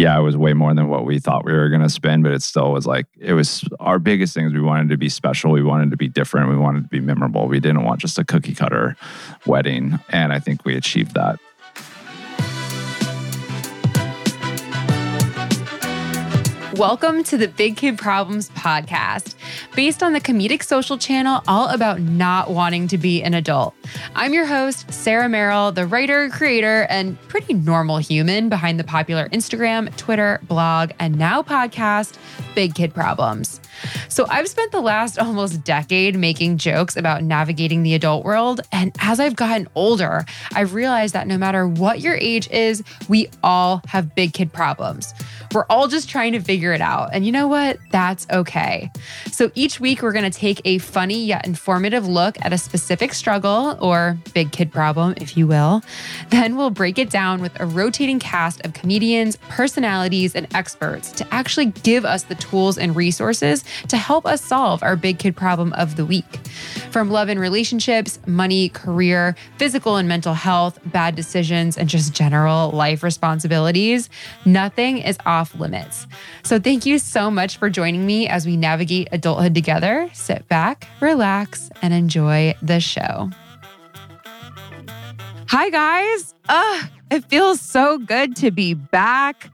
yeah, it was way more than what we thought we were going to spend, but it still was like, it was our biggest things. We wanted to be special. We wanted to be different. We wanted to be memorable. We didn't want just a cookie cutter wedding. And I think we achieved that. Welcome to the Big Kid Problems podcast, based on the comedic social channel all about not wanting to be an adult. I'm your host, Sarah Merrill, the writer, creator, and pretty normal human behind the popular Instagram, Twitter, blog, and now podcast, Big Kid Problems. So I've spent the last almost decade making jokes about navigating the adult world. And as I've gotten older, I've realized that no matter what your age is, we all have big kid problems. We're all just trying to figure it out. And you know what? That's okay. So each week, we're going to take a funny yet informative look at a specific struggle or big kid problem, if you will. Then we'll break it down with a rotating cast of comedians, personalities, and experts to actually give us the tools and resources to help us solve our big kid problem of the week. From love and relationships, money, career, physical and mental health, bad decisions, and just general life responsibilities, nothing is off limits. So thank you so much for joining me as we navigate adulthood together. Sit back, relax, and enjoy the show. Hi, guys. Uh, it feels so good to be back.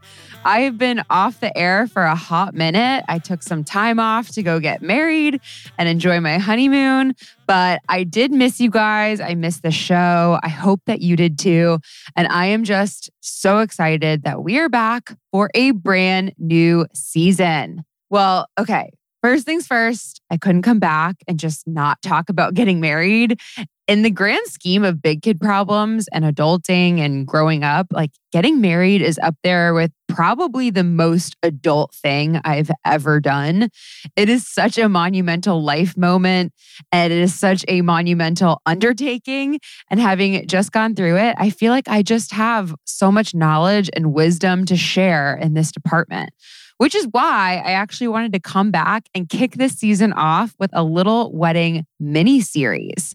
I've been off the air for a hot minute. I took some time off to go get married and enjoy my honeymoon, but I did miss you guys. I missed the show. I hope that you did too. And I am just so excited that we are back for a brand new season. Well, okay. First things first, I couldn't come back and just not talk about getting married in the grand scheme of big kid problems and adulting and growing up, like getting married is up there with probably the most adult thing I've ever done. It is such a monumental life moment and it is such a monumental undertaking. And having just gone through it, I feel like I just have so much knowledge and wisdom to share in this department which is why I actually wanted to come back and kick this season off with a little wedding mini series.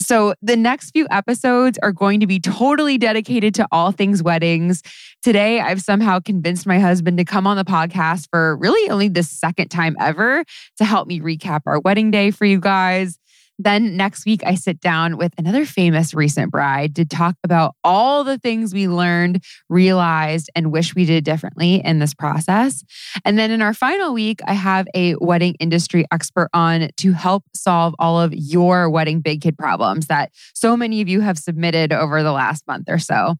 So, the next few episodes are going to be totally dedicated to all things weddings. Today, I've somehow convinced my husband to come on the podcast for really only the second time ever to help me recap our wedding day for you guys. Then next week, I sit down with another famous recent bride to talk about all the things we learned, realized, and wish we did differently in this process. And then in our final week, I have a wedding industry expert on to help solve all of your wedding big kid problems that so many of you have submitted over the last month or so.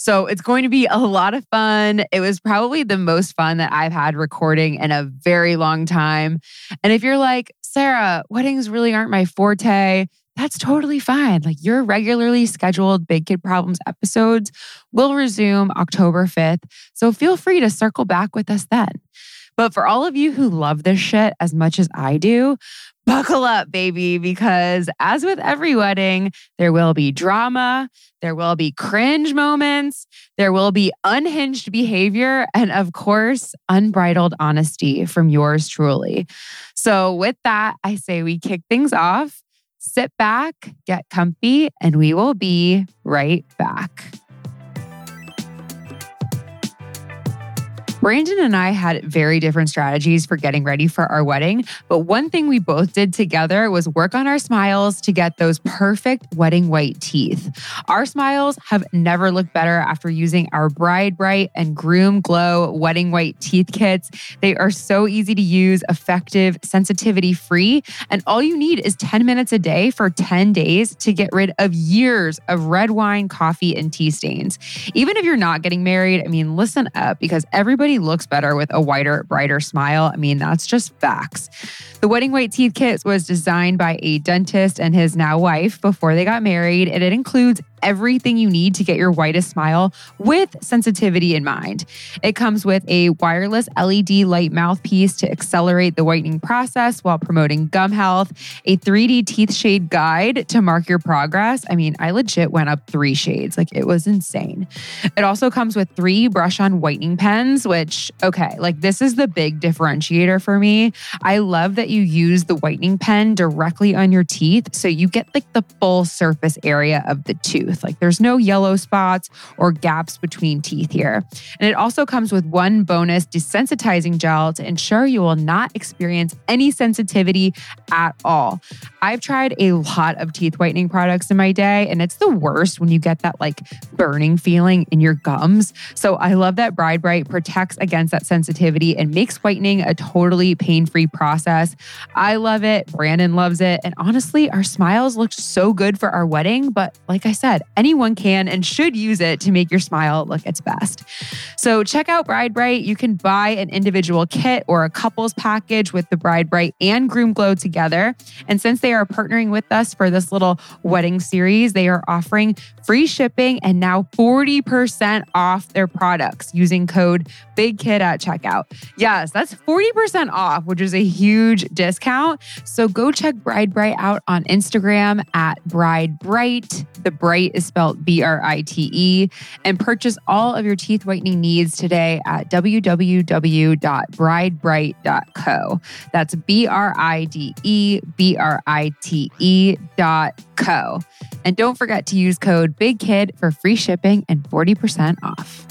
So it's going to be a lot of fun. It was probably the most fun that I've had recording in a very long time. And if you're like, Sarah, weddings really aren't my forte, that's totally fine. Like your regularly scheduled Big Kid Problems episodes will resume October 5th. So feel free to circle back with us then. But for all of you who love this shit as much as I do, buckle up, baby, because as with every wedding, there will be drama, there will be cringe moments, there will be unhinged behavior, and of course, unbridled honesty from yours truly. So, with that, I say we kick things off, sit back, get comfy, and we will be right back. Brandon and I had very different strategies for getting ready for our wedding, but one thing we both did together was work on our smiles to get those perfect wedding white teeth. Our smiles have never looked better after using our Bride Brite and Groom Glow wedding white teeth kits. They are so easy to use, effective, sensitivity free, and all you need is 10 minutes a day for 10 days to get rid of years of red wine, coffee, and tea stains. Even if you're not getting married, I mean, listen up because everybody everybody looks better with a whiter, brighter smile. I mean, that's just facts. The Wedding White Teeth Kit was designed by a dentist and his now wife before they got married, and it includes everything you need to get your whitest smile with sensitivity in mind. It comes with a wireless LED light mouthpiece to accelerate the whitening process while promoting gum health, a 3D teeth shade guide to mark your progress. I mean, I legit went up three shades, like it was insane. It also comes with three brush on whitening pens, which, okay, like this is the big differentiator for me. I love that you use the whitening pen directly on your teeth so you get like the full surface area of the tooth. Tooth. Like there's no yellow spots or gaps between teeth here. And it also comes with one bonus desensitizing gel to ensure you will not experience any sensitivity at all. I've tried a lot of teeth whitening products in my day, and it's the worst when you get that like burning feeling in your gums. So I love that Bride Brite protects against that sensitivity and makes whitening a totally pain free process. I love it. Brandon loves it. And honestly, our smiles looked so good for our wedding. But like I said, anyone can and should use it to make your smile look its best. So check out Bride Brite. You can buy an individual kit or a couples package with the Bride Brite and Groom Glow together. And since they are partnering with us for this little wedding series, they are offering free shipping and now 40% off their products using code BIGKID at checkout. Yes, that's 40% off, which is a huge discount. So go check Bride Brite out on Instagram at Bride Brite. The Bright is spelled B R I T E. And purchase all of your teeth whitening needs today at www.bridebright.co. That's B R I D E B R I T E dot co. And don't forget to use code BIGKID for free shipping and 40% off.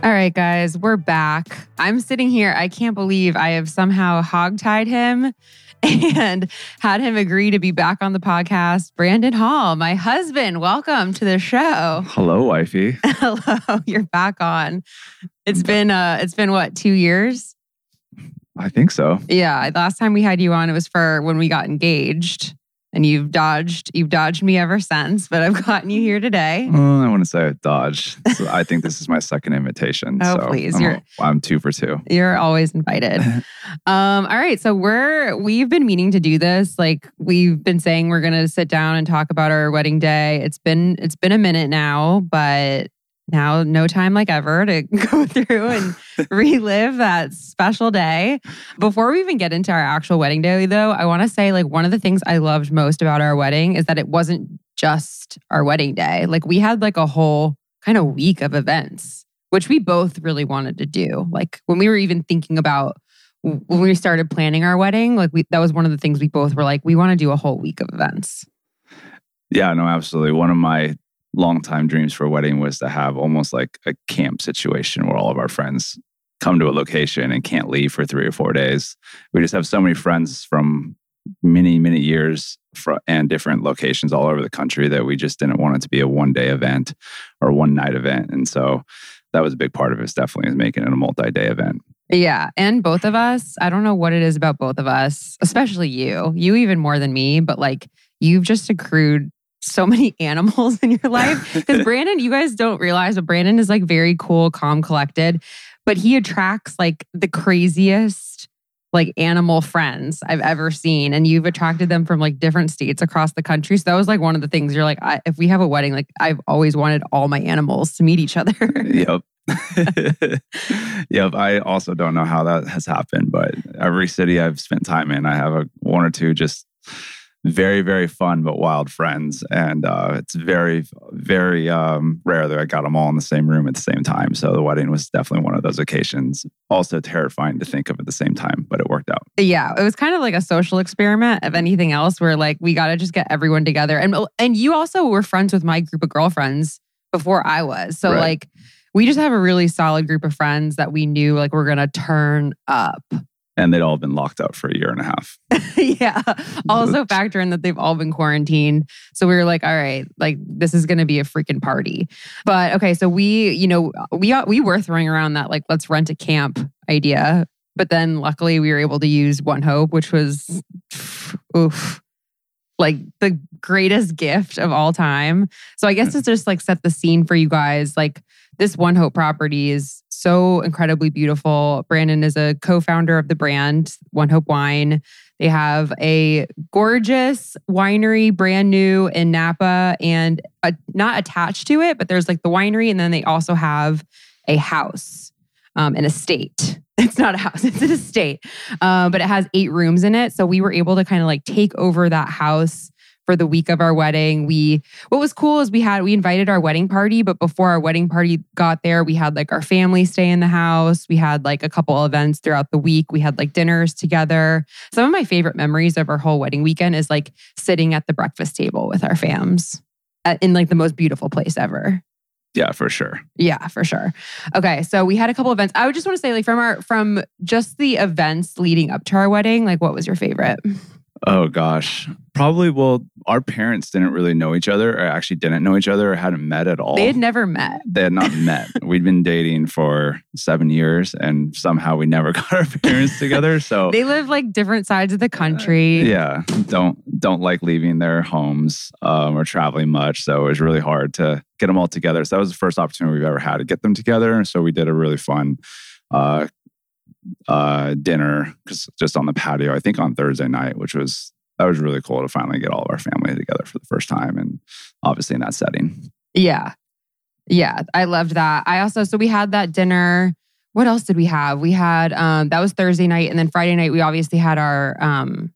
All right, guys, we're back. I'm sitting here. I can't believe I have somehow hogtied him and had him agree to be back on the podcast. Brandon Hall, my husband, welcome to the show. Hello, wifey. Hello, you're back on. It's been uh it's been what, 2 years? I think so. Yeah, last time we had you on it was for when we got engaged and you've dodged you've dodged me ever since but i've gotten you here today Well, I want to say dodge. So I think this is my second invitation. Oh, so please, I'm, you're- I'm two for two. you're always invited um all right so we're we've been meaning to do this like we've been saying we're gonna sit down and talk about our wedding day it's been it's been a minute now but now no time like ever to go through and relive that special day. Before we even get into our actual wedding day though i want to say like one of the things i loved most about our wedding is that it wasn't just our wedding day. Like we had like a whole kind of week of events which we both really wanted to do. Like when we were even thinking about when we started planning our wedding like we that was one of the things we both were like we want to do a whole week of events. Yeah, no, absolutely. One of my longtime dreams for a wedding was to have almost like a camp situation where all of our friends come to a location and can't leave for three or four days. We just have so many friends from many, many years fro- and different locations all over the country that we just didn't want it to be a one day event or one night event. And so that was a big part of it, definitely is making it a multi day event. Yeah. And both of us, I don't know what it is about both of us, especially you, you even more than me, but like you've just accrued so many animals in your life. Because Brandon, you guys don't realize, but Brandon is like very cool, calm, collected, but he attracts like the craziest like animal friends I've ever seen. And you've attracted them from like different states across the country. So that was like one of the things you're like, if we have a wedding, like I've always wanted all my animals to meet each other. yep. yep. I also don't know how that has happened, but every city I've spent time in, I have a one or two just very, very fun but wild friends. And uh, it's very, very um, rare that I got them all in the same room at the same time. So the wedding was definitely one of those occasions. Also terrifying to think of at the same time, but it worked out. Yeah, it was kind of like a social experiment of anything else where like we got to just get everyone together. And and you also were friends with my group of girlfriends before I was. So Right. like we just have a really solid group of friends that we knew like we're going to turn up. And they'd all been locked up for a year and a half. yeah. Also factor in that they've all been quarantined. So we were like, all right, like this is going to be a freaking party. But okay, so we, you know, we we were throwing around that like let's rent a camp idea, but then luckily we were able to use One Hope, which was oof. Like the greatest gift of all time. So I guess hmm. to just like set the scene for you guys, like this One Hope property is so incredibly beautiful. Brandon is a co-founder of the brand One Hope Wine. They have a gorgeous winery, brand new in Napa, and uh, not attached to it, but there's like the winery, and then they also have a house, um, an estate. It's not a house; it's an estate, uh, but it has eight rooms in it. So we were able to kind of like take over that house for the week of our wedding. We what was cool is we had we invited our wedding party, but before our wedding party got there, we had like our family stay in the house. We had like a couple events throughout the week. We had like dinners together. Some of my favorite memories of our whole wedding weekend is like sitting at the breakfast table with our fams uh, in like the most beautiful place ever. Yeah, for sure. Yeah, for sure. Okay, so we had a couple events. I would just want to say, like, from our from just the events leading up to our wedding, like, what was your favorite? Oh gosh. Probably well, our parents didn't really know each other or actually didn't know each other or hadn't met at all. They had never met. They had not met. We'd been dating for seven years and somehow we never got our parents together. So they live like different sides of the country. Uh, yeah. Don't don't like leaving their homes um, or traveling much. So it was really hard to get them all together. So that was the first opportunity we've ever had to get them together. So we did a really fun uh, uh, dinner because just on the patio, I think on Thursday night, which was that was really cool to finally get all of our family together for the first time, and obviously in that setting. Yeah, yeah, I loved that. I also so we had that dinner. What else did we have? We had um, that was Thursday night, and then Friday night we obviously had our um,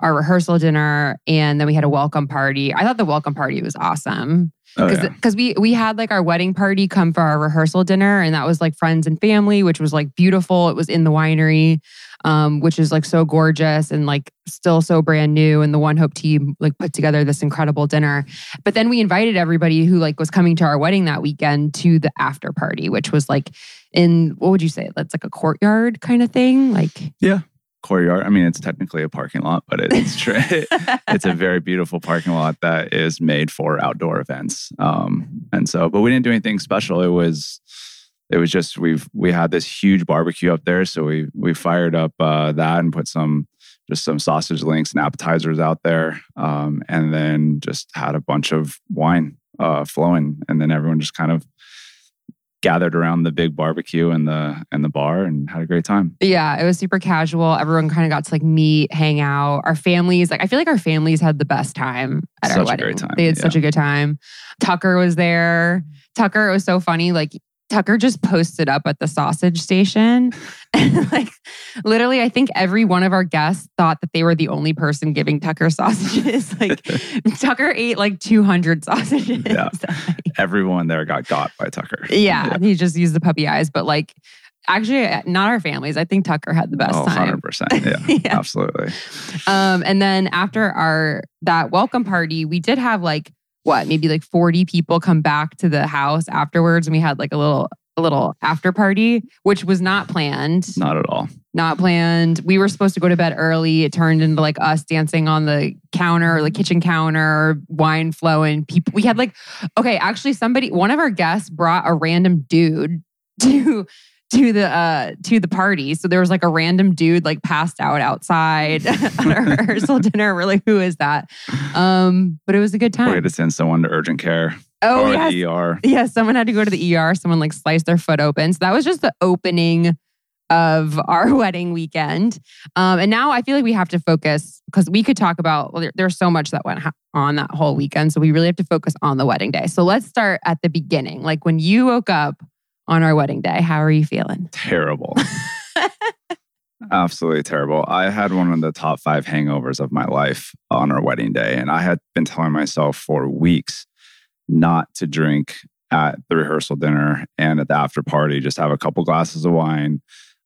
our rehearsal dinner, and then we had a welcome party. I thought the welcome party was awesome because oh, yeah. we we had like our wedding party come for our rehearsal dinner and that was like friends and family which was like beautiful. It was in the winery um, which is like so gorgeous and like still so brand new and the one hope team like put together this incredible dinner. But then we invited everybody who like was coming to our wedding that weekend to the after party which was like in what would you say? That's like a courtyard kind of thing? Like yeah courtyard. I mean, it's technically a parking lot, but it's true. it's a very beautiful parking lot that is made for outdoor events. Um, and so, but we didn't do anything special. It was, it was just we've we had this huge barbecue up there, so we we fired up uh, that and put some just some sausage links and appetizers out there, um, and then just had a bunch of wine uh, flowing, and then everyone just kind of gathered around the big barbecue and the and the bar and had a great time. Yeah, it was super casual. Everyone kind of got to like meet, hang out. Our families, like I feel like our families had the best time at such our wedding. They had yeah. such a good time. Tucker was there. Tucker, it was so funny. Like Tucker just posted up at the sausage station. And like literally, I think every one of our guests thought that they were the only person giving Tucker sausages. like Tucker ate like 200 sausages. Yeah. Everyone there got got by Tucker. Yeah, yeah. He just used the puppy eyes. But like actually not our families. I think Tucker had the best oh, time. 100%. Yeah, yeah. absolutely. Um, and then after our that welcome party, we did have like what maybe like 40 people come back to the house afterwards and we had like a little a little after party which was not planned. Not at all. Not planned. We were supposed to go to bed early. It turned into like us dancing on the counter the kitchen counter wine flowing. People we had like okay actually somebody one of our guests brought a random dude to to the uh to the party. So there was like a random dude like passed out outside at our rehearsal dinner. We're like, who is that? Um, but it was a good time. We had to send someone to urgent care. Oh, or yes. the ER. Yeah, someone had to go to the ER. Someone like sliced their foot open. So that was just the opening of our wedding weekend. Um, and now I feel like we have to focus because we could talk about, well, there, there's so much that went ha- on that whole weekend. So we really have to focus on the wedding day. So let's start at the beginning. Like when you woke up on our wedding day. How are you feeling? Terrible. Absolutely terrible. I had one of the top five hangovers of my life on our wedding day. And I had been telling myself for weeks not to drink at the rehearsal dinner and at the after party, just have a couple glasses of wine,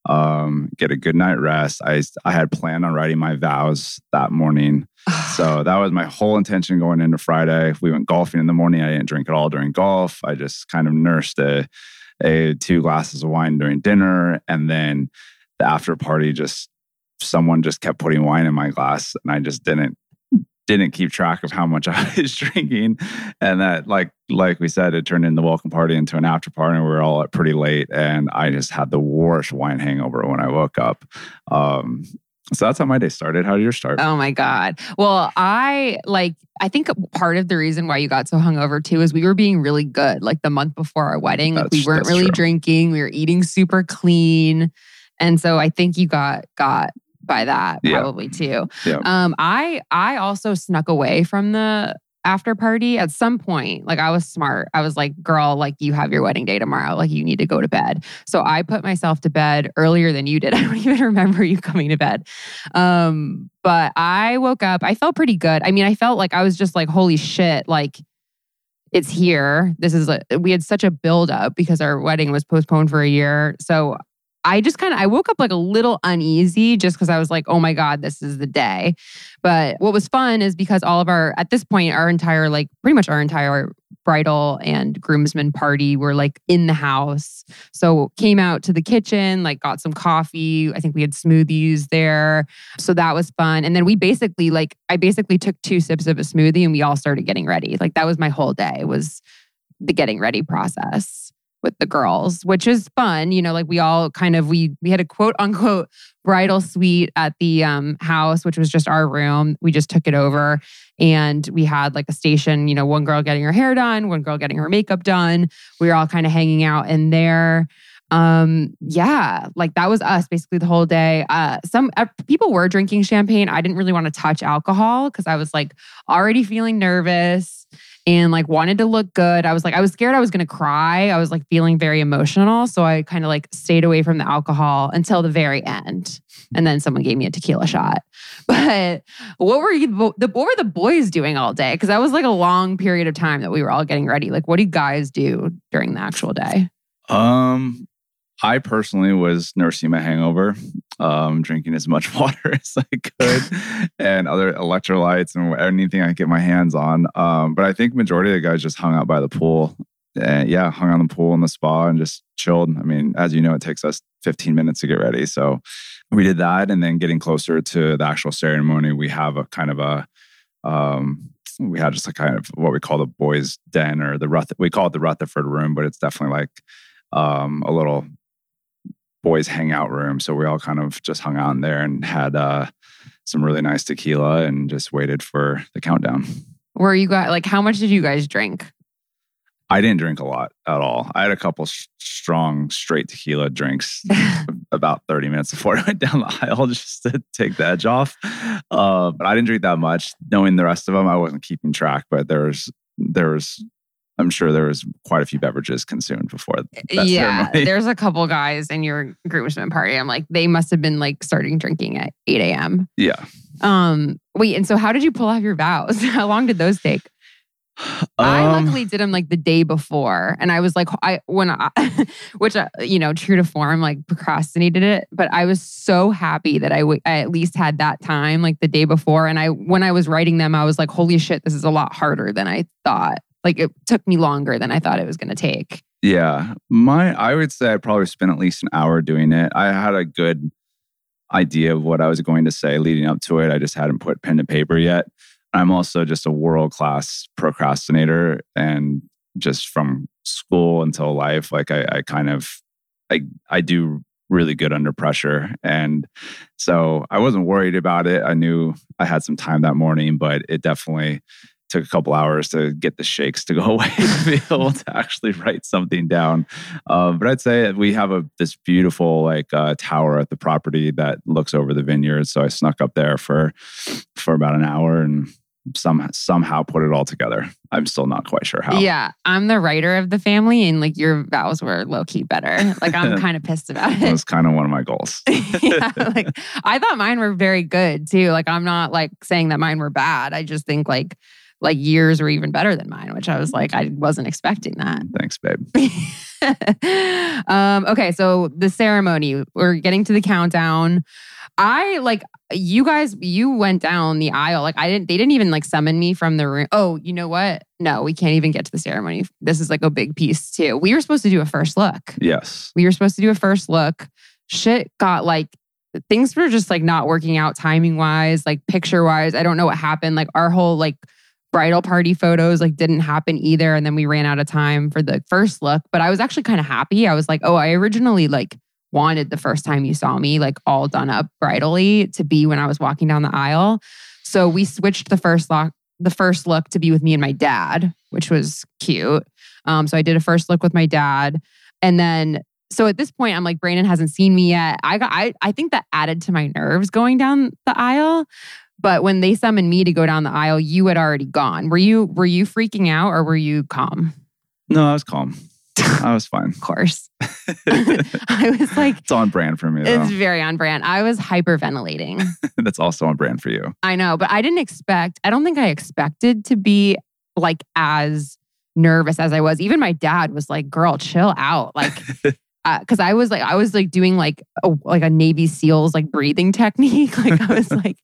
um, get a good night rest. I, I had planned on writing my vows that morning. so that was my whole intention going into Friday. We went golfing in the morning. I didn't drink at all during golf. I just kind of nursed a a two glasses of wine during dinner, and then the after party just someone just kept putting wine in my glass, and I just didn't didn't keep track of how much I was drinking, and that like like we said, it turned in the welcome party into an after party, and we were all up pretty late, and I just had the worst wine hangover when I woke up. Um, so that's how my day started. How did yours start? Oh my God. Well, I like, I think part of the reason why you got so hungover too is we were being really good. Like the month before our wedding, like we weren't really true. drinking. We were eating super clean. And so I think you got, got by that Yeah. probably too. Yeah. Um, I, I also snuck away from the after party at some point. Like I was smart. I was like, girl, like you have your wedding day tomorrow. Like you need to go to bed. So I put myself to bed earlier than you did. I don't even remember you coming to bed. Um, but I woke up, I felt pretty good. I mean, I felt like I was just like, holy shit, like it's here. This is a, we had such a build up because our wedding was postponed for a year. So I just kind of I woke up like a little uneasy just because I was like, oh my God, this is the day. But what was fun is because all of our at this point, our entire like pretty much our entire bridal and groomsmen party were like in the house. So came out to the kitchen, like got some coffee. I think we had smoothies there. So that was fun. And then we basically like I basically took two sips of a smoothie and we all started getting ready. Like that was my whole day was the getting ready process with the girls, which is fun. You know, like we all kind of we we had a quote unquote bridal suite at the um, house, which was just our room. We just took it over, and we had like a station. You know, one girl getting her hair done, one girl getting her makeup done. We were all kind of hanging out in there um yeah like that was us basically the whole day uh some uh, people were drinking champagne i didn't really want to touch alcohol because i was like already feeling nervous and like wanted to look good. I was like, I was scared I was going to cry. I was like feeling very emotional. So I kind of like stayed away from the alcohol until the very end. And then someone gave me a tequila shot. But what were you, the, what were the boys doing all day? Cause that was like a long period of time that we were all getting ready. Like, what do you guys do during the actual day? Um, I personally was nursing my hangover, um, drinking as much water as I could and other electrolytes and anything I could get my hands on. Um, but I think majority of the guys just hung out by the pool. And yeah, hung on the pool in the spa and just chilled. I mean, as you know, it takes us 15 minutes to get ready. So we did that. And then getting closer to the actual ceremony, we have a kind of a, um, we had just a kind of what we call the boys' den or the Ruth, we call it the Rutherford room, but it's definitely like um, a little boys hangout room. So we all kind of just hung out in there and had uh, some really nice tequila and just waited for the countdown. Where you got like how much did you guys drink? I didn't drink a lot at all. I had a couple sh- strong straight tequila drinks about 30 minutes before I went down the aisle just to take the edge off. Uh, but I didn't drink that much. Knowing the rest of them, I wasn't keeping track, but there was there was I'm sure there was quite a few beverages consumed before. yeah, ceremony. there's a couple guys in your groomsmen party. I'm like, they must have been like starting drinking at 8 a.m. Yeah. Um. Wait, and so how did you pull off your vows? how long did those take? Um, I luckily did them like the day before, and I was like, I when I, which uh, you know, true to form, like procrastinated it. But I was so happy that I, w- I at least had that time, like the day before. And I, when I was writing them, I was like, holy shit, this is a lot harder than I thought. Like it took me longer than I thought it was going to take. Yeah. My I would say I probably spent at least an hour doing it. I had a good idea of what I was going to say leading up to it. I just hadn't put pen to paper yet. I'm also just a world class procrastinator and just from school until life, like I, I kind of I I do really good under pressure. And so I wasn't worried about it. I knew I had some time that morning, but it definitely took a couple hours to get the shakes to go away to be able to actually write something down. Um, but I'd say we have a this beautiful like uh, tower at the property that looks over the vineyard. So I snuck up there for for about an hour and some somehow put it all together. I'm still not quite sure how. Yeah, I'm the writer of the family, and like your vows were low key better. Like I'm kind of pissed about it. That was kind of one of my goals. yeah, like I thought mine were very good too. Like I'm not like saying that mine were bad. I just think like like years were even better than mine, which I was like, I wasn't expecting that. Thanks, babe. um, okay, so the ceremony, we're getting to the countdown. I like you guys, you went down the aisle. Like I didn't, they didn't even like summon me from the room. Oh, you know what? No, we can't even get to the ceremony. This is like a big piece too. We were supposed to do a first look. Yes. We were supposed to do a first look. Shit got like things were just like not working out timing wise, like picture wise. I don't know what happened. Like our whole like bridal party photos like didn't happen either and then we ran out of time for the first look but i was actually kind of happy. I was like oh i originally like wanted the first time you saw me like all done up bridally to be when i was walking down the aisle. So we switched the first look the first look to be with me and my dad which was cute. Um, so i did a first look with my dad and then so at this point i'm like brandon hasn't seen me yet. I got i, I think that added to my nerves going down the aisle But when they summoned me to go down the aisle, you had already gone. Were you were you freaking out or were you calm? No, I was calm. I was fine. Of course. I was like, it's on brand for me. Though. it's very on brand. I was hyperventilating. That's also on brand for you. I know, but I didn't expect, I don't think I expected to be like as nervous as I was. Even my dad was like, girl, chill out. Like, because uh, I was like, I was like doing like a, like a Navy SEALs like breathing technique. Like I was like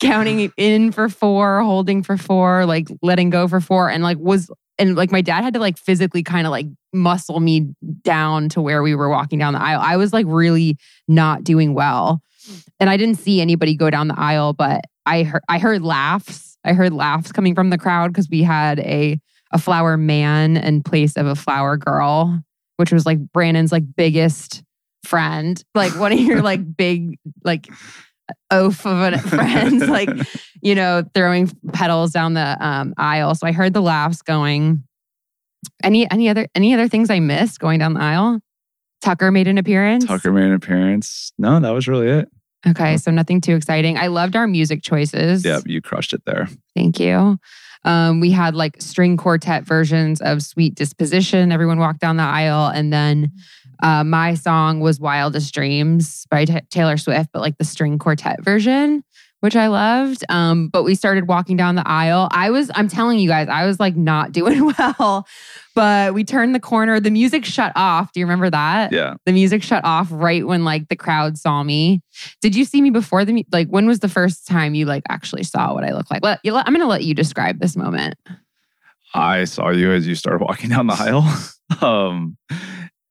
counting in for four, holding for four, like letting go for four, and like was and like my dad had to like physically kind of like muscle me down to where we were walking down the aisle. I was like really not doing well. And I didn't see anybody go down the aisle, but I heard I heard laughs. I heard laughs coming from the crowd because we had a a flower man in place of a flower girl, which was like Brandon's like biggest friend. Like one of your like big like oaf of a friends, like, you know, throwing petals down the um, aisle. So I heard the laughs going. Any any other any other things I missed going down the aisle? Tucker made an appearance. Tucker made an appearance. No, that was really it. Okay, so nothing too exciting. I loved our music choices. Yeah, you crushed it there. Thank you. Um, we had like string quartet versions of Sweet Disposition. Everyone walked down the aisle. And then uh, my song was Wildest Dreams by T- Taylor Swift, but like the string quartet version, which I loved. Um, but we started walking down the aisle. I was, I'm telling you guys, I was like not doing well. But we turned the corner. The music shut off. Do you remember that? Yeah. The music shut off right when like the crowd saw me. Did you see me before the like? When was the first time you like actually saw what I look like? Let, I'm going to let you describe this moment. I saw you as you started walking down the aisle. um,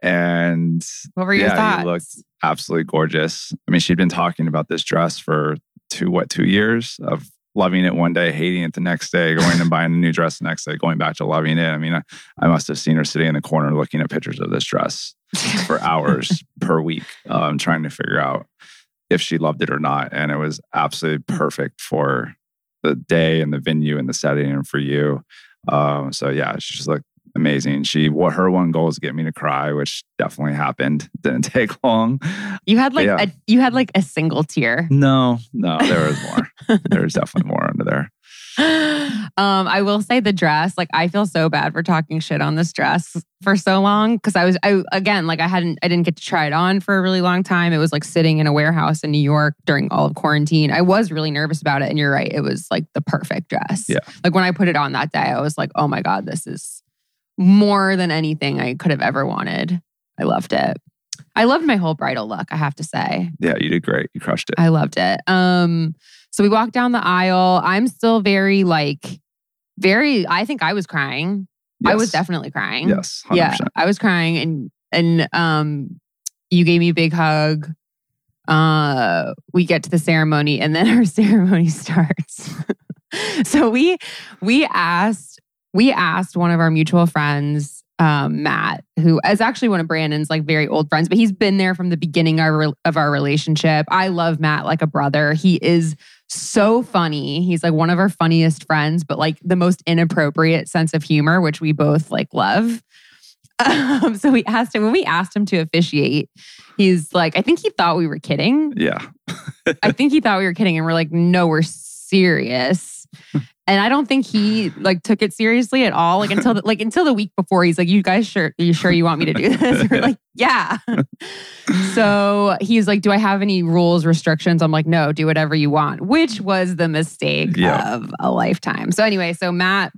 and what were your yeah, thoughts? You looked absolutely gorgeous. I mean, she'd been talking about this dress for two, what, two years of loving it one day, hating it the next day, going and buying a new dress the next day, going back to loving it. I mean, I, I must have seen her sitting in the corner looking at pictures of this dress for hours per week, um, trying to figure out if she loved it or not. And it was absolutely perfect for the day and the venue and the setting and for you. Um, so yeah, she just looked amazing. She what her one goal is to get me to cry, which definitely happened. Didn't take long. You had like yeah. a you had like a single tear. No, no, there was more. there was definitely more under there. Um, I will say the dress, like I feel so bad for talking shit on this dress for so long because I was I again like I hadn't I didn't get to try it on for a really long time. It was like sitting in a warehouse in New York during all of quarantine. I was really nervous about it, and you're right, it was like the perfect dress. Yeah. Like when I put it on that day, I was like, oh my god, this is more than anything I could have ever wanted. I loved it. I loved my whole bridal look, I have to say. Yeah, you did great. You crushed it. I loved it. Um, so we walked down the aisle. I'm still very like very I think I was crying. Yes. I was definitely crying. Yes. 100%. Yeah. I was crying and and um you gave me a big hug. Uh we get to the ceremony and then our ceremony starts. so we we asked we asked one of our mutual friends, um, Matt, who is actually one of Brandon's like very old friends, but he's been there from the beginning of our, of our relationship. I love Matt like a brother. He is so funny. He's like one of our funniest friends, but like the most inappropriate sense of humor, which we both like love. Um, so we asked him when we asked him to officiate, he's like, I think he thought we were kidding. Yeah. I think he thought we were kidding. And we're like, no, we're serious. And I don't think he like took it seriously at all. Like until the, like until the week before, he's like, "You guys sure? Are you sure you want me to do this?" We're like, "Yeah." so he's like, "Do I have any rules, restrictions?" I'm like, "No, do whatever you want," which was the mistake yeah. of a lifetime. So anyway, so Matt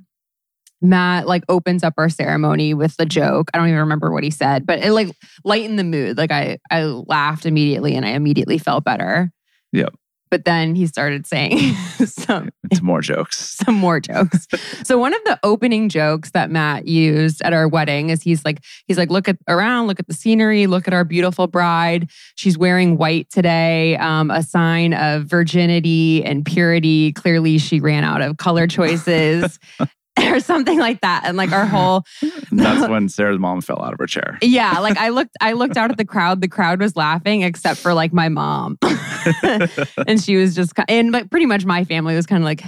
Matt like opens up our ceremony with the joke. I don't even remember what he said, but it like lightened the mood. Like I I laughed immediately and I immediately felt better. Yep. But then he started saying some it's more jokes. Some more jokes. so one of the opening jokes that Matt used at our wedding is he's like he's like look at around, look at the scenery, look at our beautiful bride. She's wearing white today, um, a sign of virginity and purity. Clearly, she ran out of color choices. or something like that. And like our whole That's when Sarah's mom fell out of her chair. Yeah. Like I looked I looked out at the crowd. The crowd was laughing except for like my mom. and she was just and like pretty much my family was kind of like,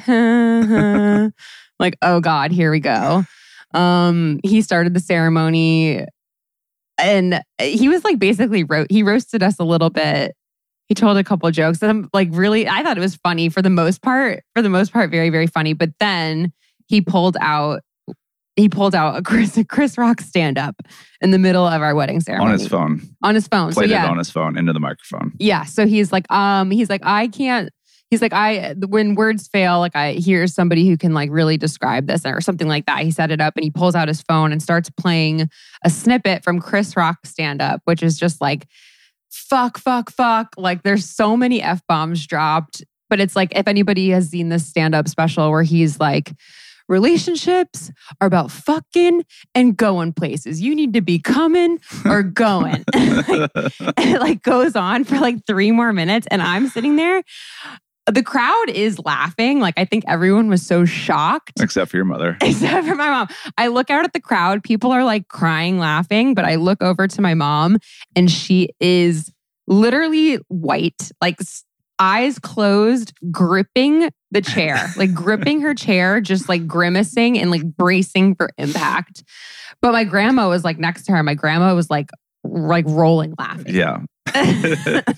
like, oh God, here we go. Um, he started the ceremony and he was like basically wrote he roasted us a little bit He told a couple jokes and I'm like really I thought it was funny for the most part. For the most part, very, very funny. But then he pulled out he pulled out a Chris a Chris Rock stand up in the middle of our wedding ceremony on his phone. On his phone. Played so yeah, it on his phone into the microphone. yeah. So he's like, um, he's like, I can't. He's like, I when words fail, like I hear somebody who can like really describe this or something like that. He set it up and he pulls out his phone and starts playing a snippet from Chris Rock stand up, which is just like, fuck, fuck, fuck. Like there's so many f bombs dropped, but it's like if anybody has seen this stand up special where he's like relationships are about fucking and going places. You need to be coming or going. like, and it like goes on for like three more minutes. And I'm sitting there. The crowd is laughing. Like I think everyone was so shocked. Except for your mother. Except for my mom. I look out at the crowd. People are like crying, laughing, but I look over to my mom and she is literally white, like eyes closed, gripping the chair, like gripping her chair, just like grimacing and like bracing for impact. But my grandma was like next to her. My grandma was like, like rolling laughing. Yeah.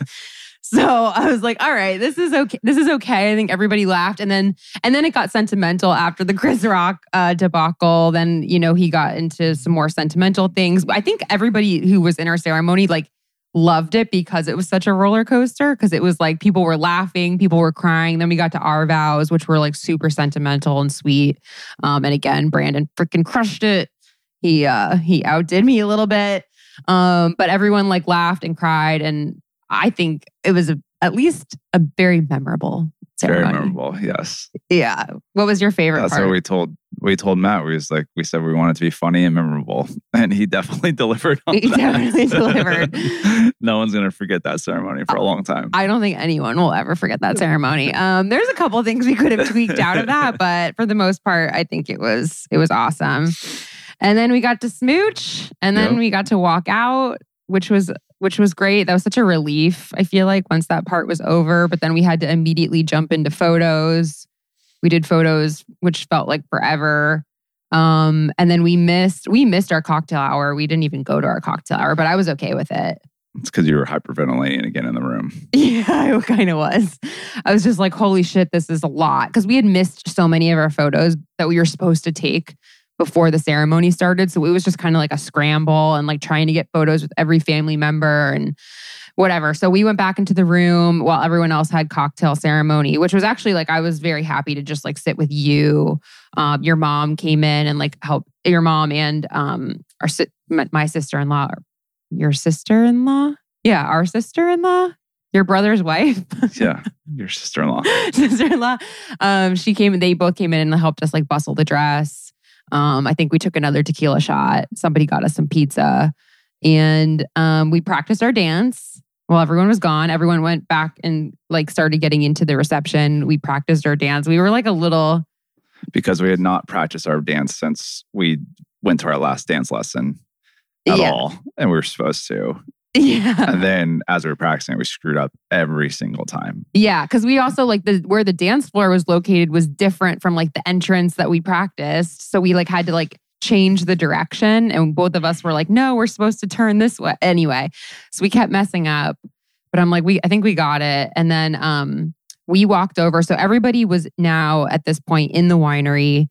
so I was like, all right, this is okay. This is okay. I think everybody laughed. And then and then it got sentimental after the Chris Rock uh, debacle. Then, you know, he got into some more sentimental things. I think everybody who was in our ceremony, like, loved it because it was such a roller coaster. Cause it was like people were laughing, people were crying. Then we got to our vows, which were like super sentimental and sweet. Um, and again, Brandon freaking crushed it. He uh he outdid me a little bit. Um, but everyone like laughed and cried. And I think it was a, at least a very memorable Very memorable. Yes. Yeah. What was your favorite That's part? what we told we told Matt. We was like we said we wanted to be funny and memorable. And he definitely delivered on He that. definitely delivered. no one's gonna forget that ceremony for a long time. I don't think anyone will ever forget that ceremony. Um, there's a couple of things we could have tweaked out of that, but for the most part, I think it was it was awesome. And then we got to smooch, and then Yep. we got to walk out, which was which was great. That was such a relief. I feel like once that part was over, but then we had to immediately jump into photos. We did photos, which felt like forever. Um, and then we missed we missed our cocktail hour. We didn't even go to our cocktail hour, but I was okay with it. It's because you were hyperventilating again in the room. Yeah, it kind of was. I was just like, holy shit, this is a lot. Because we had missed so many of our photos that we were supposed to take before the ceremony started. So it was just kind of like a scramble and like trying to get photos with every family member and whatever. So we went back into the room while everyone else had cocktail ceremony, which was actually like, I was very happy to just like sit with you. Um, your mom came in and like help your mom and um, our si- my, my sister in law, your sister in law. Yeah, our sister in law, your brother's wife, Yeah. Your sister in law. sister in law. Um, she came. They both came in and helped us like bustle the dress. Um, I think we took another tequila shot. Somebody got us some pizza, and um, we practiced our dance. While everyone was gone, everyone went back and like started getting into the reception. We practiced our dance. We were like a little Because we had not practiced our dance since we went to our last dance lesson at yeah, all. And we were supposed to. Yeah. And then as we were practicing, we screwed up every single time. Yeah, because we also like the where the dance floor was located was different from like the entrance that we practiced. So we like had to like change the direction, and both of us were like, "No, we're supposed to turn this way." Anyway, so we kept messing up. But I'm like, we I think we got it, and then um we walked over. So everybody was now at this point in the winery.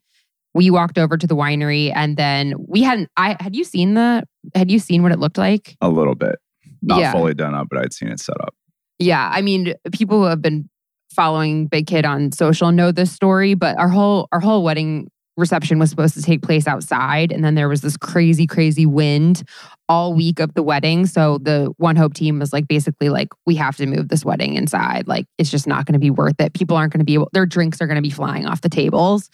We walked over to the winery, and then we hadn't. I had you seen the? Had you seen what it looked like? A little bit. Not Yeah. fully done up, but I'd seen it set up. Yeah, I mean, people who have been following Big Kid on social know this story, but our whole our whole wedding reception was supposed to take place outside and then there was this crazy crazy wind all week of the wedding so the one hope team was like basically like we have to move this wedding inside like it's just not going to be worth it people aren't going to be able their drinks are going to be flying off the tables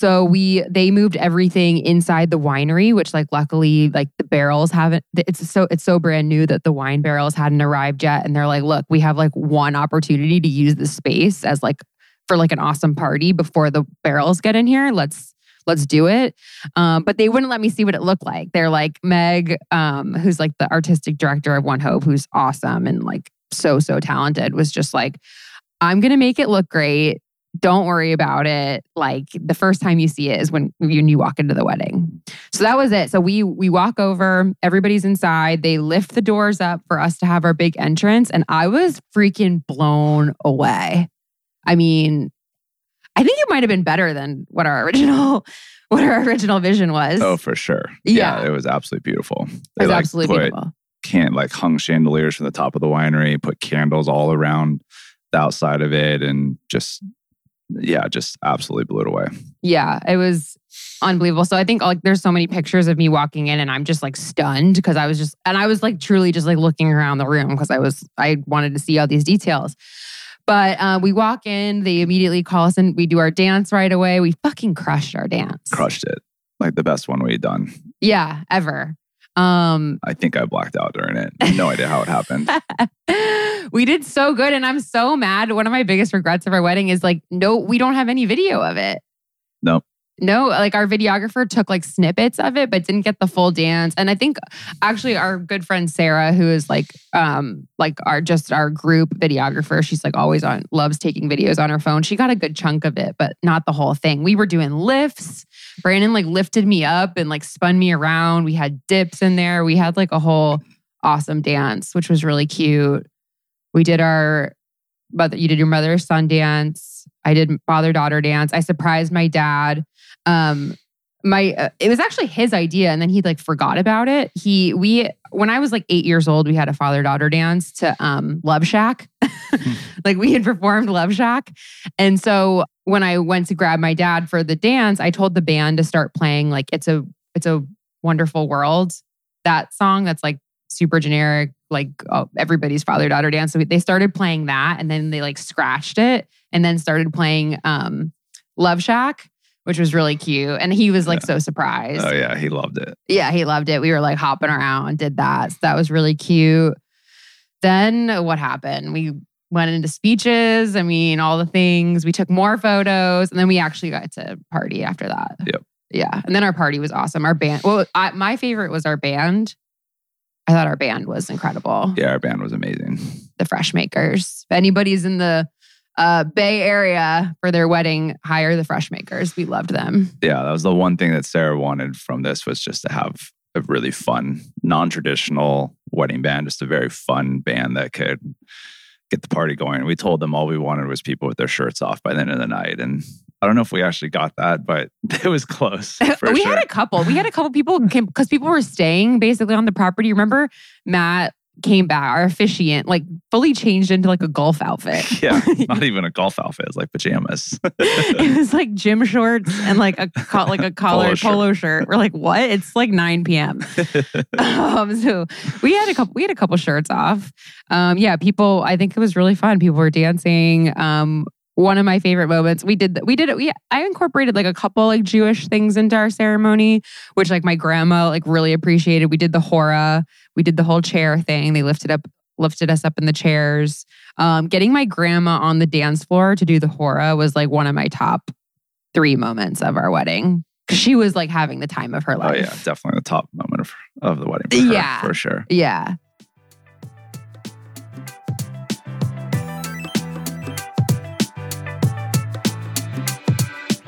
so we they moved everything inside the winery which like luckily like the barrels haven't it's so it's so brand new that the wine barrels hadn't arrived yet. And they're like look we have like one opportunity to use the space as like for like an awesome party before the barrels get in here. Let's let's do it. Um, but they wouldn't let me see what it looked like. They're like meg um, who's like the artistic director of one hope who's awesome and like so so talented was just like i'm gonna make it look great don't worry about it. Like the first time you see it is when, when you walk into the wedding. So that was it. So we we walk over, everybody's inside. They lift the doors up for us to have our big entrance. And I was freaking blown away. I mean, I think it might have been better than what our original what our original vision was. Oh, for sure. Yeah. it was absolutely beautiful. it was like, absolutely put beautiful. Can like hung chandeliers from the top of the winery, put candles all around the outside of it, and just yeah, just absolutely blew it away. Yeah, it was unbelievable. So I think like there's so many pictures of me walking in and I'm just like stunned because I was just and I was like truly just like looking around the room because I was I wanted to see all these details. But uh, we walk in, they immediately call us and we do our dance right away. We fucking crushed our dance. Crushed it, like the best one we'd done. Yeah, ever. Um I think I blacked out during it. No idea how it happened. we did so good and I'm so mad. One of my biggest regrets of our wedding is like no, we don't have any video of it. Nope. No, like our videographer took like snippets of it, but didn't get the full dance. And I think actually our good friend Sarah, who is like um like our just our group videographer, she's like always on loves taking videos on her phone. She got a good chunk of it, but not the whole thing. We were doing lifts. Brandon like lifted me up and like spun me around. We had dips in there. We had like a whole awesome dance, which was really cute. We did our mother you did your mother son dance. I did father daughter dance. I surprised my dad um my uh, it was actually his idea and then he like forgot about it he we when i was like eight years old we had a father daughter dance to um love shack like we had performed love shack and so when i went to grab my dad for the dance i told the band to start playing like it's a it's a wonderful world that song that's like super generic like oh, everybody's father daughter dance so they started playing that and then they like scratched it and then started playing um love shack which was really cute. And he was like Yeah. so surprised. oh yeah, he loved it. Yeah, he loved it. We were like hopping around and did that. So that was really cute. Then what happened? We went into speeches. I mean, all the things. We took more photos and then we actually got to party after that. Yep. Yeah. And then our party was awesome. Our band, well, I, my favorite was our band. I thought our band was incredible. Yeah, our band was amazing. The Fresh Makers. If anybody's in the uh, Bay Area for their wedding, hire the Fresh Makers. We loved them. Yeah, that was the one thing that Sarah wanted from this was just to have a really fun, non-traditional wedding band, just a very fun band that could get the party going. We told them all we wanted was people with their shirts off by the end of the night. And I don't know if we actually got that, but it was close. We sure. had a couple. We had a couple people came because people were staying basically on the property. Remember, Matt came back, our officiant, like fully changed into like a golf outfit. yeah, not even a golf outfit. It's like pajamas. it was like gym shorts and like a co- like a collared shirt. polo shirt. We're like, what? It's like 9 p.m. um, so we had a couple we had a couple shirts off. Um, yeah, people, I think it was really fun. People were dancing. Um, one of my favorite moments we did we did it we i incorporated like a couple like jewish things into our ceremony which like my grandma like really appreciated we did the hora we did the whole chair thing they lifted up lifted us up in the chairs um getting my grandma on the dance floor to do the hora was like one of my top three moments of our wedding she was like having the time of her life. oh yeah, definitely the top moment of, of the wedding. For her, Yeah. for sure. yeah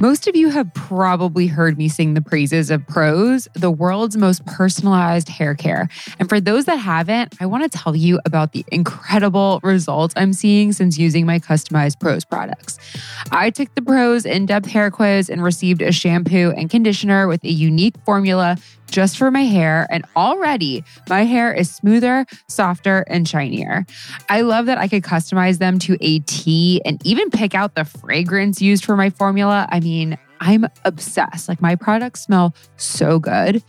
Most of you have probably heard me sing the praises of Prose, the world's most personalized hair care. And for those that haven't, I want to tell you about the incredible results I'm seeing since using my customized Prose products. I took the Prose in depth hair quiz and received a shampoo and conditioner with a unique formula just for my hair. And already my hair is smoother, softer, and shinier. I love that I could customize them to a T and even pick out the fragrance used for my formula. I mean, I'm obsessed. Like my products smell so good.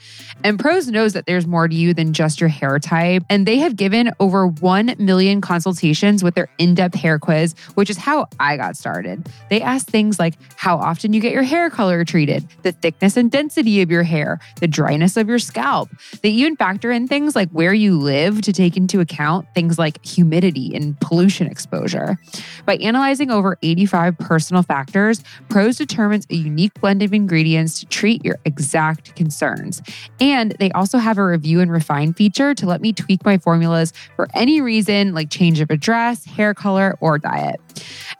And Prose knows that there's more to you than just your hair type. And they have given over 1 million consultations with their in depth hair quiz, which is how I got started. They ask things like how often you get your hair color treated, the thickness and density of your hair, the dryness of your scalp. They even factor in things like where you live to take into account things like humidity and pollution exposure. By analyzing over 85 personal factors, Prose determines a unique unique blend of ingredients to treat your exact concerns. And they also have a review and refine feature to let me tweak my formulas for any reason, like change of address, hair color, or diet.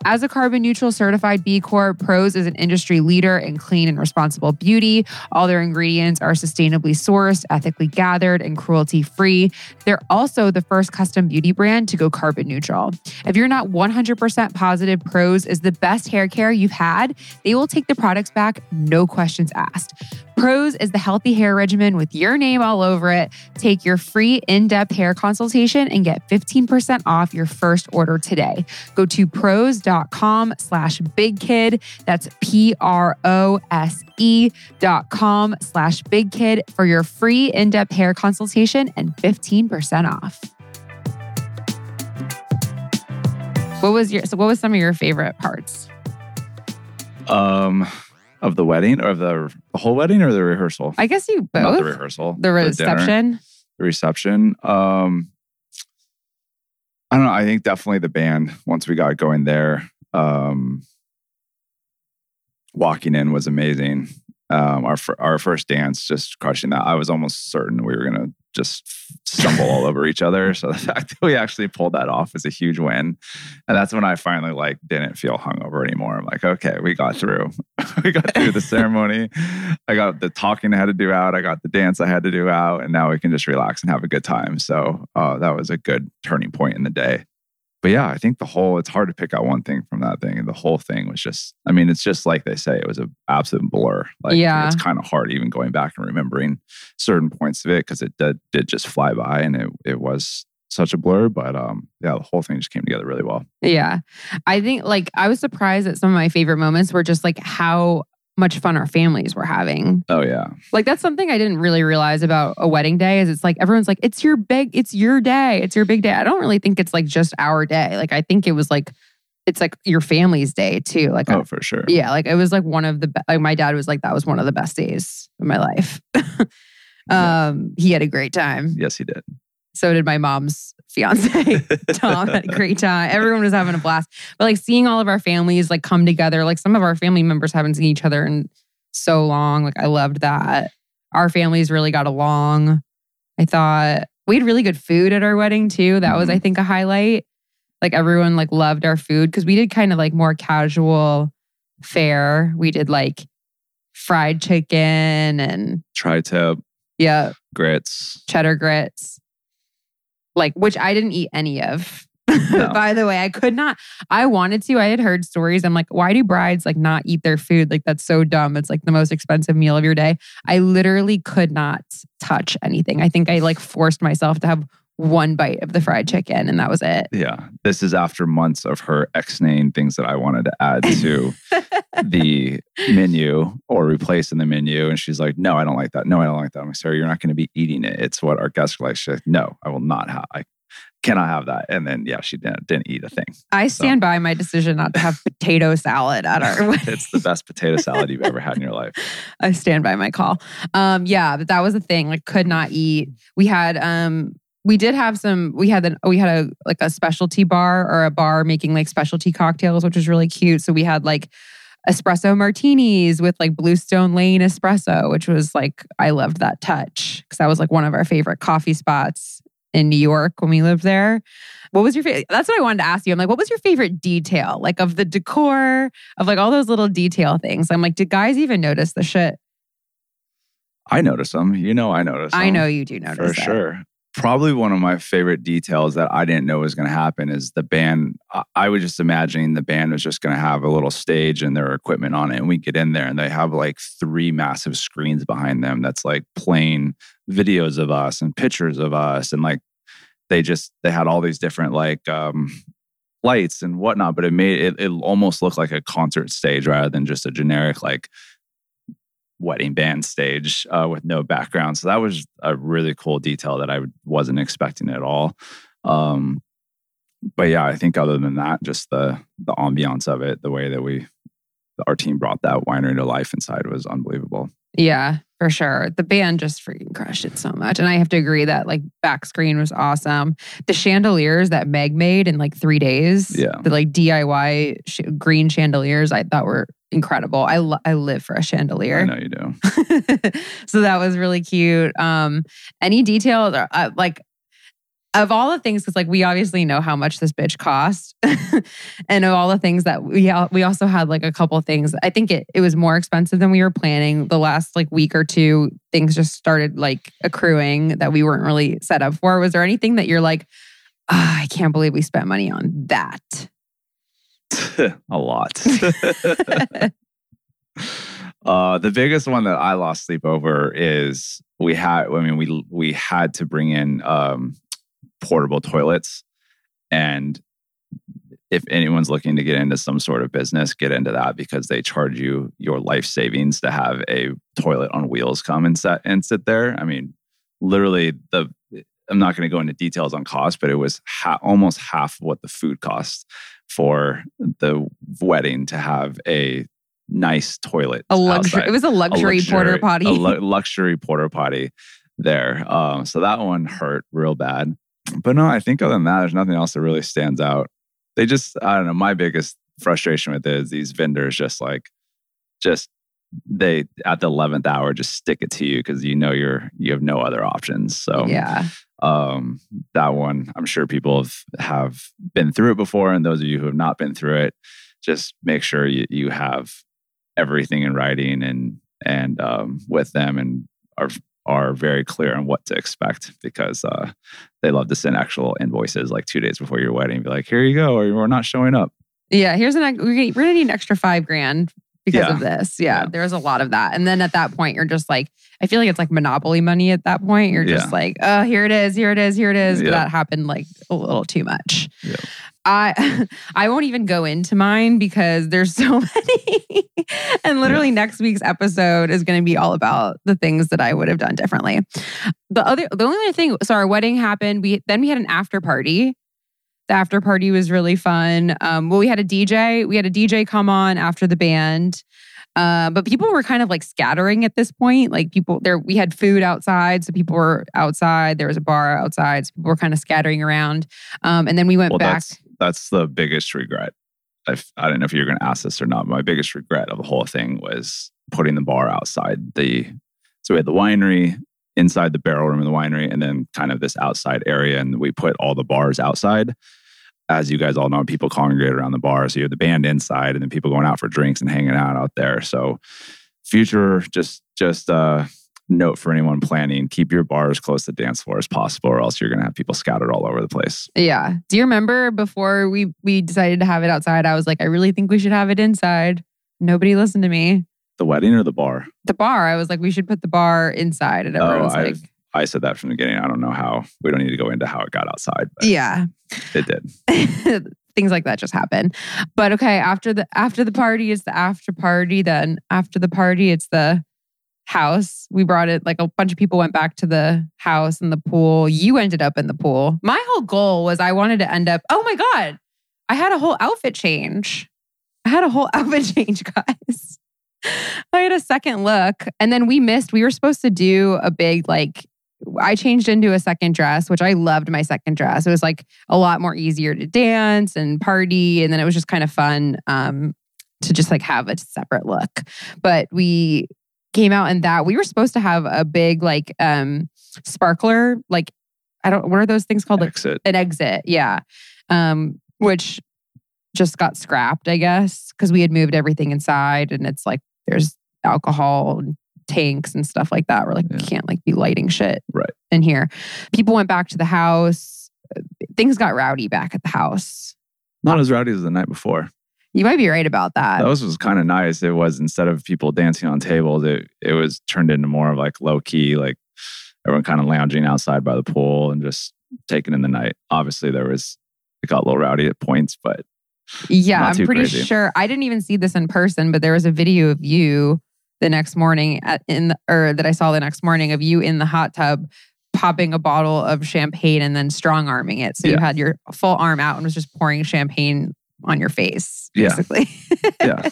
As a carbon neutral certified B Corp, Prose is an industry leader in clean and responsible beauty. All their ingredients are sustainably sourced, ethically gathered, and cruelty free. They're also the first custom beauty brand to go carbon neutral. If you're not 100% positive Prose is the best hair care you've had, they will take the products back, no questions asked. Prose is the healthy hair regimen with your name all over it. Take your free in-depth hair consultation and get 15% off your first order today. Go to prose.com slash big kid. That's P-R-O-S-E dot com slash big kid for your free in-depth hair consultation and 15% off. What was your so what was some of your favorite parts? Um, of the wedding or of the, the whole wedding or the rehearsal? I guess you both. Not the rehearsal. The dinner, reception. The reception. Um, I don't know. I think definitely the band. Once we got going there, um, walking in was amazing. Um, our our first dance, just crushing that. I was almost certain we were gonna just stumble all over each other. So the fact that we actually pulled that off is a huge win. And that's when I finally like didn't feel hungover anymore. I'm like, okay, we got through. we got through the ceremony. I got the talking I had to do out. I got the dance I had to do out, and now we can just relax and have a good time. So uh, that was a good turning point in the day but yeah, I think the whole, it's hard to pick out one thing from that thing. And the whole thing was just, I mean, it's just like they say, it was an absolute blur. Like, Yeah. it's kind of hard even going back and remembering certain points of it because it did, did just fly by and it, it was such a blur. But um, yeah, the whole thing just came together really well. Yeah. I think like I was surprised that some of my favorite moments were just like how much fun our families were having. Oh, yeah. Like that's something I didn't really realize about a wedding day is it's like everyone's like it's your big it's your day. It's your big day. I don't really think it's like just our day. Like I think it was like it's like your family's day too. Like Oh, for sure. yeah, like it was like one of the be- like my dad was like that was one of the best days of my life. um he had a great time. Yes, he did. So did my mom's fiance. Tom had a great time. Everyone was having a blast. But like seeing all of our families like come together, like some of our family members haven't seen each other in so long. Like I loved that. Our families really got along. I thought we had really good food at our wedding too. That was, I mm-hmm. think, a highlight. Like everyone like loved our food because we did kind of like more casual fare. We did like fried chicken and Tri tip, yeah, grits. cheddar grits, like which I didn't eat any of. No. By the way, I could not. I wanted to. I had heard stories. I'm like, why do brides like not eat their food? Like that's so dumb. It's like the most expensive meal of your day. I literally could not touch anything. I think I like forced myself to have one bite of the fried chicken, and that was it. Yeah. This is after months of her ex-naying things that I wanted to add to the menu or replace in the menu. And she's like, no, I don't like that. No, I don't like that. I'm like, sorry, you're not going to be eating it. It's what our guests like. She's like, no, I will not have, I cannot have that. And then, yeah, she didn't, didn't eat a thing. I stand by my decision not to have potato salad at our wedding. It's the best potato salad you've ever had in your life. I stand by my call. Um, yeah, but that was the thing. Like, could not eat. We had um, we did have some. We had an we had a like a specialty bar or a bar making like specialty cocktails, which was really cute. So we had like espresso martinis with like Bluestone Lane espresso, which was like I loved that touch because that was like one of our favorite coffee spots in New York when we lived there. What was your favorite? That's what I wanted to ask you. I'm like, what was your favorite detail, like of the decor, of like all those little detail things? I'm like, did guys even notice the shit? I notice them. You know, I noticed I know you do notice for sure. Probably one of my favorite details that I didn't know was going to happen is the band. I- was just imagining the band was just going to have a little stage and their equipment on it, and we get in there and they have like three massive screens behind them that's like playing videos of us and pictures of us, and like they just they had all these different like um, lights and whatnot, but it made it, it almost look like a concert stage rather than just a generic like wedding band stage uh, with no background. So that was a really cool detail that I wasn't expecting at all. Um, but yeah, I think other than that, just the the ambiance of it, the way that we our team brought that winery to life inside was unbelievable. Yeah, for sure. The band just freaking crushed it so much. And I have to agree that like back screen was awesome. The chandeliers that Meg made in like three days, Yeah. the like DIY sh- green chandeliers, I thought were incredible. I, lo- I live for a chandelier. I know you do. so that was really cute. Um, any details, uh, like of all the things, because like we obviously know how much this bitch cost, and of all the things that we we also had like a couple things. I think it it was more expensive than we were planning. The last like week or two, things just started like accruing that we weren't really set up for. Was there anything that you're like, "Ah, I can't believe we spent money on that? a lot. uh, the biggest one that I lost sleep over is we had. I mean, we we had to bring in um, portable toilets, and if anyone's looking to get into some sort of business, get into that because they charge you your life savings to have a toilet on wheels come and set and sit there. I mean, literally the. I'm not going to go into details on cost, but it was ha- almost half what the food cost for the wedding to have a nice toilet. A luxury. outside. It was a A luxury, porter potty. A lu- luxury porter potty there. Um, so that one hurt real bad. But no, I think other than that, there's nothing else that really stands out. They just, I don't know. My biggest frustration with it is these vendors just like, just they at the eleventh hour just stick it to you because you know you're you have no other options. So yeah. um, that one, I'm sure people have, have been through it before. And those of you who have not been through it, just make sure you, you have everything in writing and, and um, with them and are, are very clear on what to expect because uh, they love to send actual invoices like two days before your wedding. Be like, here you go, or we're not showing up. Yeah, here's an we're gonna need an extra five grand because Yeah. of this. Yeah, Yeah. there's a lot of that. And then at that point, you're just like, I feel like it's like monopoly money at that point. You're just Yeah. like, oh, here it is, here it is, here it is. But that happened like a little too much. Yeah. I I won't even go into mine because there's so many. and literally next week's episode is going to be all about the things that I would have done differently. The other the only other thing, so our wedding happened. We then we had an after party. The after party was really fun. Um, well, we had a DJ. We had a DJ come on after the band. Uh, but people were kind of like scattering at this point. Like people there, we had food outside, so people were outside. There was a bar outside, so people were kind of scattering around. Um, and then we went Well, back. that's that's the biggest regret. I've, I don't know if you're going to ask this or not. My biggest regret of the whole thing was putting the bar outside the. So we had the winery inside the barrel room of the winery, and then kind of this outside area, and we put all the bars outside. As you guys all know, people congregate around the bar, so you have the band inside, and then people going out for drinks and hanging out out there. So, future, just just uh, note for anyone planning: keep your bar as close to the dance floor as possible, or else you're going to have people scattered all over the place. Yeah. Do you remember before we we decided to have it outside? I was like, I really think we should have it inside. Nobody listened to me. The wedding or the bar? The bar, I was like, we should put the bar inside, and everyone Oh, was like, I said that from the beginning. I don't know how. We don't need to go into how it got outside, but yeah. it did. Things like that just happen. But okay, after the after the party, it's the after party. Then after the party, it's the house. We brought it like a bunch of people went back to the house and the pool. You ended up in the pool. My whole goal was I wanted to end up. Oh my god, I had a whole outfit change. I had a whole outfit change, guys. I had a second look, and then we missed. We were supposed to do a big like. I changed into a second dress, which I loved my second dress. It was like a lot more easier to dance and party, and then it was just kind of fun um, to just like have a separate look. But we came out in that we were supposed to have a big like um sparkler, like I don't what are those things called? Like Exit. an exit, yeah. Um, which just got scrapped, I guess, because we had moved everything inside and it's like there's alcohol and tanks and stuff like that. We're like, Yeah. we can't like be lighting shit Right. in here. People went back to the house. Things got rowdy back at the house. Not as rowdy as the night before. You might be right about that. That was, was kind of nice. It was instead of people dancing on tables, it it was turned into more of like low key, like everyone kind of lounging outside by the pool and just taking in the night. Obviously, there was it got a little rowdy at points, but Yeah, Not I'm pretty crazy. sure. I didn't even see this in person, but there was a video of you the next morning at in the, or that I saw the next morning of you in the hot tub popping a bottle of champagne and then strong arming it. So you had your full arm out and was just pouring champagne on your face, Yeah. basically. yeah,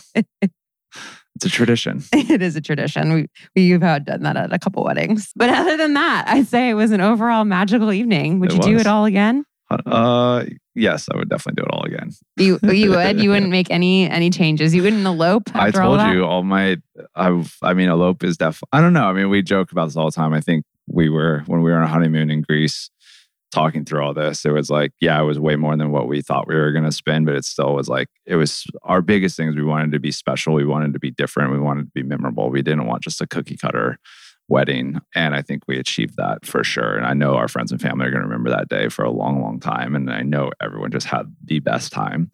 It's a tradition. it is a tradition. We we've had done that at a couple weddings. But other than that, I'd say it was an overall magical evening. Would It you do it all again? Uh, yes, I would definitely do it all again. You you would. You wouldn't make any any changes. You wouldn't elope. I all told that? you all my. I've. I mean, elope is definitely. I don't know. I mean, we joke about this all the time. I think we were when we were on a honeymoon in Greece, talking through all this. It was like, yeah, it was way more than what we thought we were going to spend, but it still was like it was our biggest things. We wanted to be special. We wanted to be different. We wanted to be memorable. We didn't want just a cookie cutter wedding, and I think we achieved that for sure. And I know our friends and family are going to remember that day for a long, long time. And I know everyone just had the best time.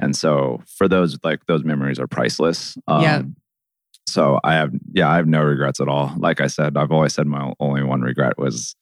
And so for those like those memories are priceless. Um, Yeah. So I have yeah I have no regrets at all. Like I said, I've always said my only one regret was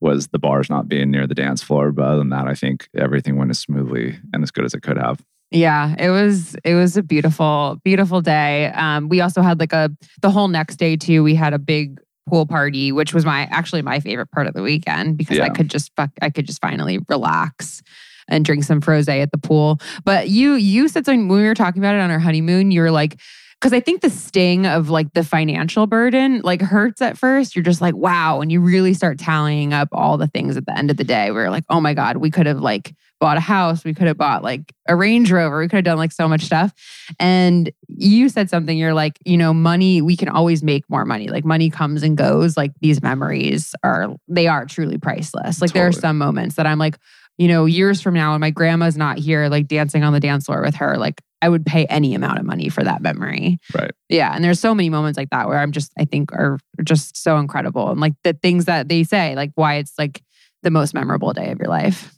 was the bars not being near the dance floor. But other than that, I think everything went as smoothly and as good as it could have. Yeah, it was it was a beautiful beautiful day. Um, we also had like a the whole next day too. We had a big pool party, which was my actually my favorite part of the weekend because I could just fuck, I could just finally relax and drink some frosé at the pool. But you you said something when we were talking about it on our honeymoon. You were like. Because I think the sting of like the financial burden like hurts at first. You're just like, wow. And you really start tallying up all the things at the end of the day. We're like, oh my God, we could have like bought a house. We could have bought like a Range Rover. We could have done like so much stuff. And you said something, you're like, you know, money, we can always make more money. Like money comes and goes. Like these memories are, they are truly priceless. Like there are some moments that I'm like, you know, years from now, and my grandma's not here, like dancing on the dance floor with her, like I would pay any amount of money for that memory. Right. Yeah. And there's so many moments like that where I'm just, I think are just so incredible. And like the things that they say, like why it's like the most memorable day of your life.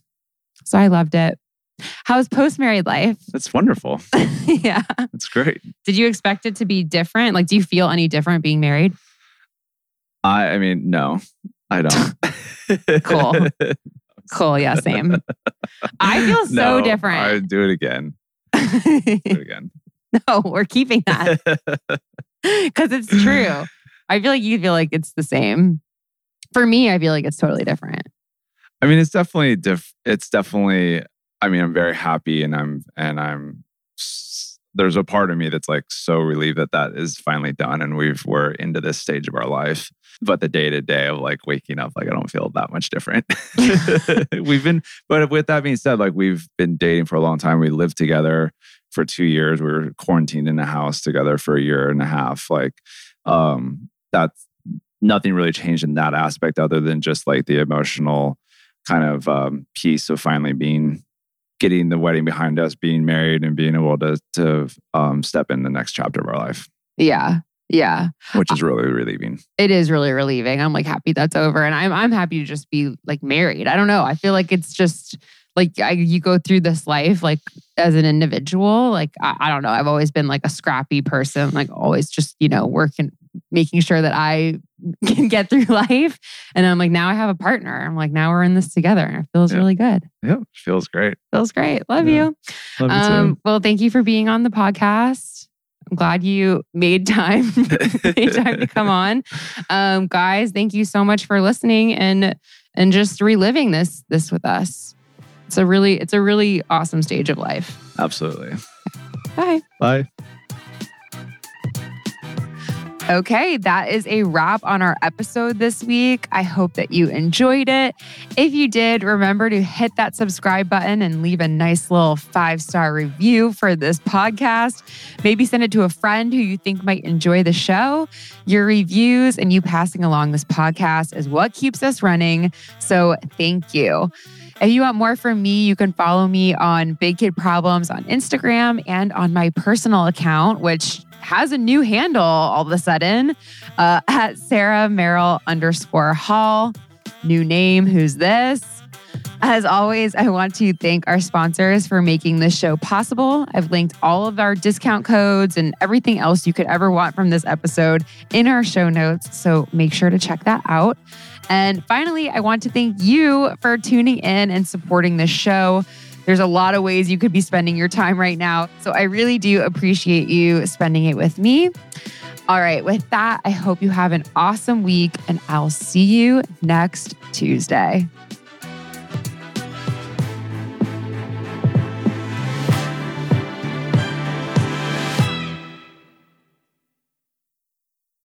So I loved it. How's post married life? It's wonderful. yeah. It's great. Did you expect it to be different? Like, do you feel any different being married? I I mean, no, I don't. Cool. Cool. Yeah. Same. I feel so No, I different. would do it again. Do it again. no, we're keeping that because it's true. I feel like you feel like it's the same. For me, I feel like it's totally different. I mean, it's definitely diff. It's definitely. I mean, I'm very happy, and I'm and I'm. There's a part of me that's like so relieved that that is finally done, and we've we're into this stage of our life. But the day to day of like waking up, like I don't feel that much different. we've been, but with that being said, like we've been dating for a long time. We lived together for two years. We were quarantined in a house together for a year and a half. Like, um, that's nothing really changed in that aspect other than just like the emotional kind of um, piece of finally being getting the wedding behind us being married and being able to to um, step in the next chapter of our life Yeah. Yeah. which is really relieving It is really relieving. I'm like happy that's over. And I'm I'm happy to just be like married. I don't know. I feel like it's just like I, you go through this life like as an individual. Like I, I don't know. I've always been like a scrappy person, like always just, you know, working, making sure that I can get through life. And I'm like, now I have a partner. I'm like, now we're in this together. It feels Yeah. really good. yeah feels great Feels great. Love Yeah. you. Love you Um, well, thank you for being on the podcast. I'm glad you made time, made time to come on. Um, guys, thank you so much for listening and and just reliving this this with us. It's a really it's a really awesome stage of life. absolutely Bye. bye Okay, that is a wrap on our episode this week. I hope that you enjoyed it. If you did, remember to hit that subscribe button and leave a nice little five star review for this podcast. Maybe send it to a friend who you think might enjoy the show. Your reviews and you passing along this podcast is what keeps us running. So thank you. If you want more from me, you can follow me on Big Kid Problems on Instagram and on my personal account, which has a new handle all of a sudden uh, at Sarah Merrill underscore Hall. New name, who's this? As always, I want to thank our sponsors for making this show possible. I've linked all of our discount codes and everything else you could ever want from this episode in our show notes. So make sure to check that out. And finally, I want to thank you for tuning in and supporting this show. There's a lot of ways you could be spending your time right now. So I really do appreciate you spending it with me. All right, with that, I hope you have an awesome week and I'll see you next Tuesday.